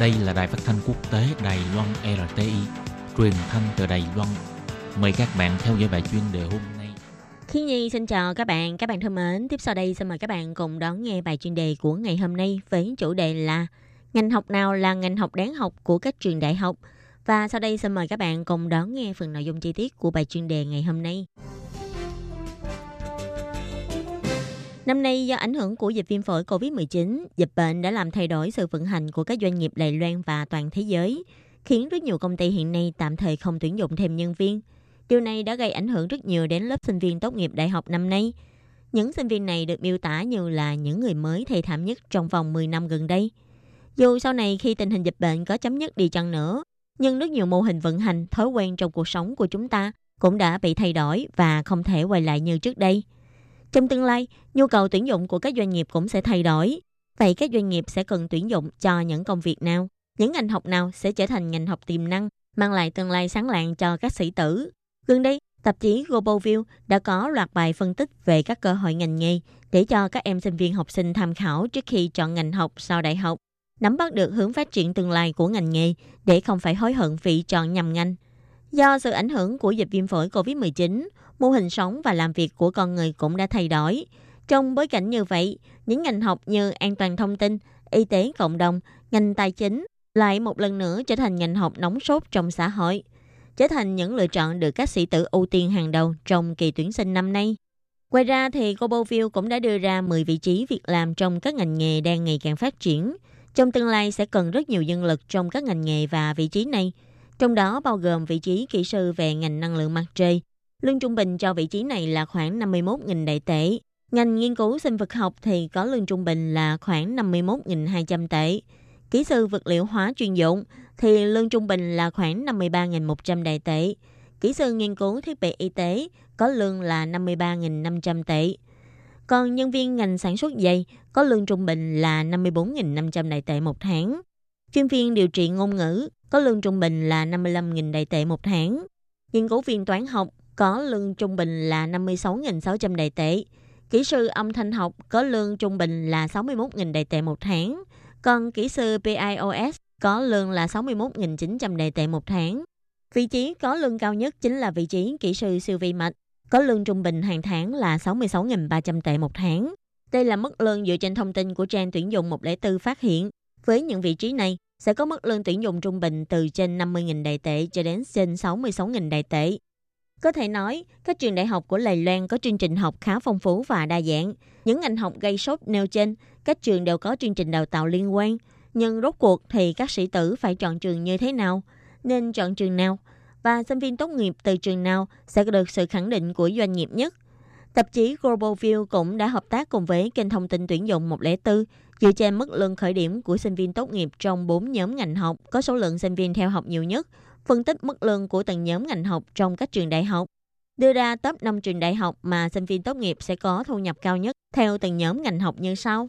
Đây là đài phát thanh quốc tế Đài Loan RTI, truyền thanh từ Đài Loan. Mời các bạn theo dõi bài chuyên đề hôm nay. Khi Nhi xin chào các bạn, các bạn thân mến. Tiếp sau đây xin mời các bạn cùng đón nghe bài chuyên đề của ngày hôm nay với chủ đề là Ngành học nào là ngành học đáng học của các trường đại học? Và sau đây xin mời các bạn cùng đón nghe phần nội dung chi tiết của bài chuyên đề ngày hôm nay. Năm nay do ảnh hưởng của dịch viêm phổi COVID-19, dịch bệnh đã làm thay đổi sự vận hành của các doanh nghiệp Đài Loan và toàn thế giới, khiến rất nhiều công ty hiện nay tạm thời không tuyển dụng thêm nhân viên. Điều này đã gây ảnh hưởng rất nhiều đến lớp sinh viên tốt nghiệp đại học năm nay. Những sinh viên này được miêu tả như là những người mới thầy thảm nhất trong vòng 10 năm gần đây. Dù sau này khi tình hình dịch bệnh có chấm dứt đi chăng nữa, nhưng rất nhiều mô hình vận hành, thói quen trong cuộc sống của chúng ta cũng đã bị thay đổi và không thể quay lại như trước đây. Trong tương lai, nhu cầu tuyển dụng của các doanh nghiệp cũng sẽ thay đổi. Vậy các doanh nghiệp sẽ cần tuyển dụng cho những công việc nào? Những ngành học nào sẽ trở thành ngành học tiềm năng, mang lại tương lai sáng lạng cho các sĩ tử? Gần đây, tạp chí Global View đã có loạt bài phân tích về các cơ hội ngành nghề để cho các em sinh viên học sinh tham khảo trước khi chọn ngành học sau đại học, nắm bắt được hướng phát triển tương lai của ngành nghề để không phải hối hận vì chọn nhầm ngành. Do sự ảnh hưởng của dịch viêm phổi COVID-19, mô hình sống và làm việc của con người cũng đã thay đổi. Trong bối cảnh như vậy, những ngành học như an toàn thông tin, y tế cộng đồng, ngành tài chính lại một lần nữa trở thành ngành học nóng sốt trong xã hội, trở thành những lựa chọn được các sĩ tử ưu tiên hàng đầu trong kỳ tuyển sinh năm nay. Ngoài ra thì Global cũng đã đưa ra 10 vị trí việc làm trong các ngành nghề đang ngày càng phát triển. Trong tương lai sẽ cần rất nhiều nhân lực trong các ngành nghề và vị trí này, trong đó bao gồm vị trí kỹ sư về ngành năng lượng mặt trời, Lương trung bình cho vị trí này là khoảng 51.000 đại tệ. Ngành nghiên cứu sinh vật học thì có lương trung bình là khoảng 51.200 tệ. Kỹ sư vật liệu hóa chuyên dụng thì lương trung bình là khoảng 53.100 đại tệ. Kỹ sư nghiên cứu thiết bị y tế có lương là 53.500 tệ. Còn nhân viên ngành sản xuất dây có lương trung bình là 54.500 đại tệ một tháng. Chuyên viên điều trị ngôn ngữ có lương trung bình là 55.000 đại tệ một tháng. Nghiên cứu viên toán học có lương trung bình là 56.600 đại tệ. Kỹ sư âm thanh học có lương trung bình là 61.000 đại tệ một tháng. Còn kỹ sư PIOS có lương là 61.900 đại tệ một tháng. Vị trí có lương cao nhất chính là vị trí kỹ sư siêu vi mạch, có lương trung bình hàng tháng là 66.300 tệ một tháng. Đây là mức lương dựa trên thông tin của trang tuyển dụng 104 phát hiện. Với những vị trí này, sẽ có mức lương tuyển dụng trung bình từ trên 50.000 đại tệ cho đến trên 66.000 đại tệ. Có thể nói, các trường đại học của Lài Loan có chương trình học khá phong phú và đa dạng. Những ngành học gây sốt nêu trên, các trường đều có chương trình đào tạo liên quan. Nhưng rốt cuộc thì các sĩ tử phải chọn trường như thế nào? Nên chọn trường nào? Và sinh viên tốt nghiệp từ trường nào sẽ được sự khẳng định của doanh nghiệp nhất? Tạp chí Global View cũng đã hợp tác cùng với kênh thông tin tuyển dụng 104 dựa trên mức lương khởi điểm của sinh viên tốt nghiệp trong 4 nhóm ngành học có số lượng sinh viên theo học nhiều nhất – phân tích mức lương của từng nhóm ngành học trong các trường đại học, đưa ra top 5 trường đại học mà sinh viên tốt nghiệp sẽ có thu nhập cao nhất theo từng nhóm ngành học như sau.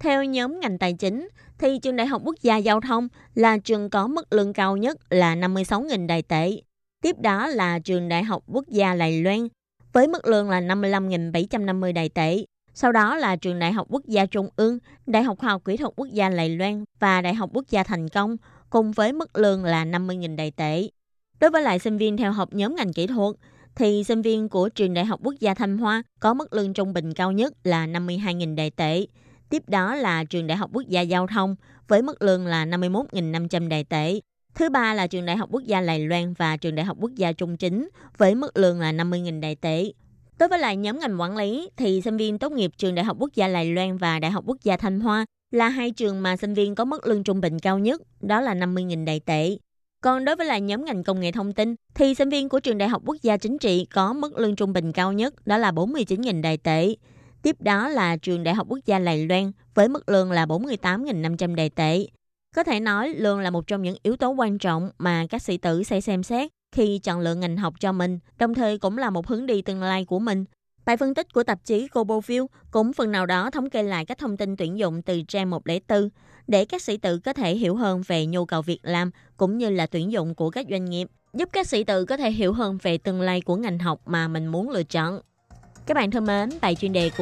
Theo nhóm ngành tài chính, thì trường Đại học Quốc gia Giao thông là trường có mức lương cao nhất là 56.000 đại tệ. Tiếp đó là trường Đại học Quốc gia Lài Loan với mức lương là 55.750 đại tệ. Sau đó là trường Đại học Quốc gia Trung ương, Đại học Khoa học Kỹ thuật Quốc gia Lài Loan và Đại học Quốc gia Thành Công cùng với mức lương là 50.000 đại tệ. Đối với lại sinh viên theo học nhóm ngành kỹ thuật, thì sinh viên của trường Đại học Quốc gia Thanh Hoa có mức lương trung bình cao nhất là 52.000 đại tệ. Tiếp đó là trường Đại học Quốc gia Giao thông với mức lương là 51.500 đại tệ. Thứ ba là trường Đại học Quốc gia Lài Loan và trường Đại học Quốc gia Trung Chính với mức lương là 50.000 đại tệ. Đối với lại nhóm ngành quản lý thì sinh viên tốt nghiệp trường Đại học Quốc gia Lài Loan và Đại học Quốc gia Thanh Hoa là hai trường mà sinh viên có mức lương trung bình cao nhất, đó là 50.000 đại tệ. Còn đối với lại nhóm ngành công nghệ thông tin, thì sinh viên của trường Đại học Quốc gia Chính trị có mức lương trung bình cao nhất, đó là 49.000 đại tệ. Tiếp đó là trường Đại học Quốc gia Lài Loan với mức lương là 48.500 đại tệ. Có thể nói lương là một trong những yếu tố quan trọng mà các sĩ tử sẽ xem xét khi chọn lựa ngành học cho mình, đồng thời cũng là một hướng đi tương lai của mình Bài phân tích của tạp chí Global cũng phần nào đó thống kê lại các thông tin tuyển dụng từ trang 104 để các sĩ tử có thể hiểu hơn về nhu cầu việc làm cũng như là tuyển dụng của các doanh nghiệp, giúp các sĩ tử có thể hiểu hơn về tương lai của ngành học mà mình muốn lựa chọn. Các bạn thân mến, bài chuyên đề của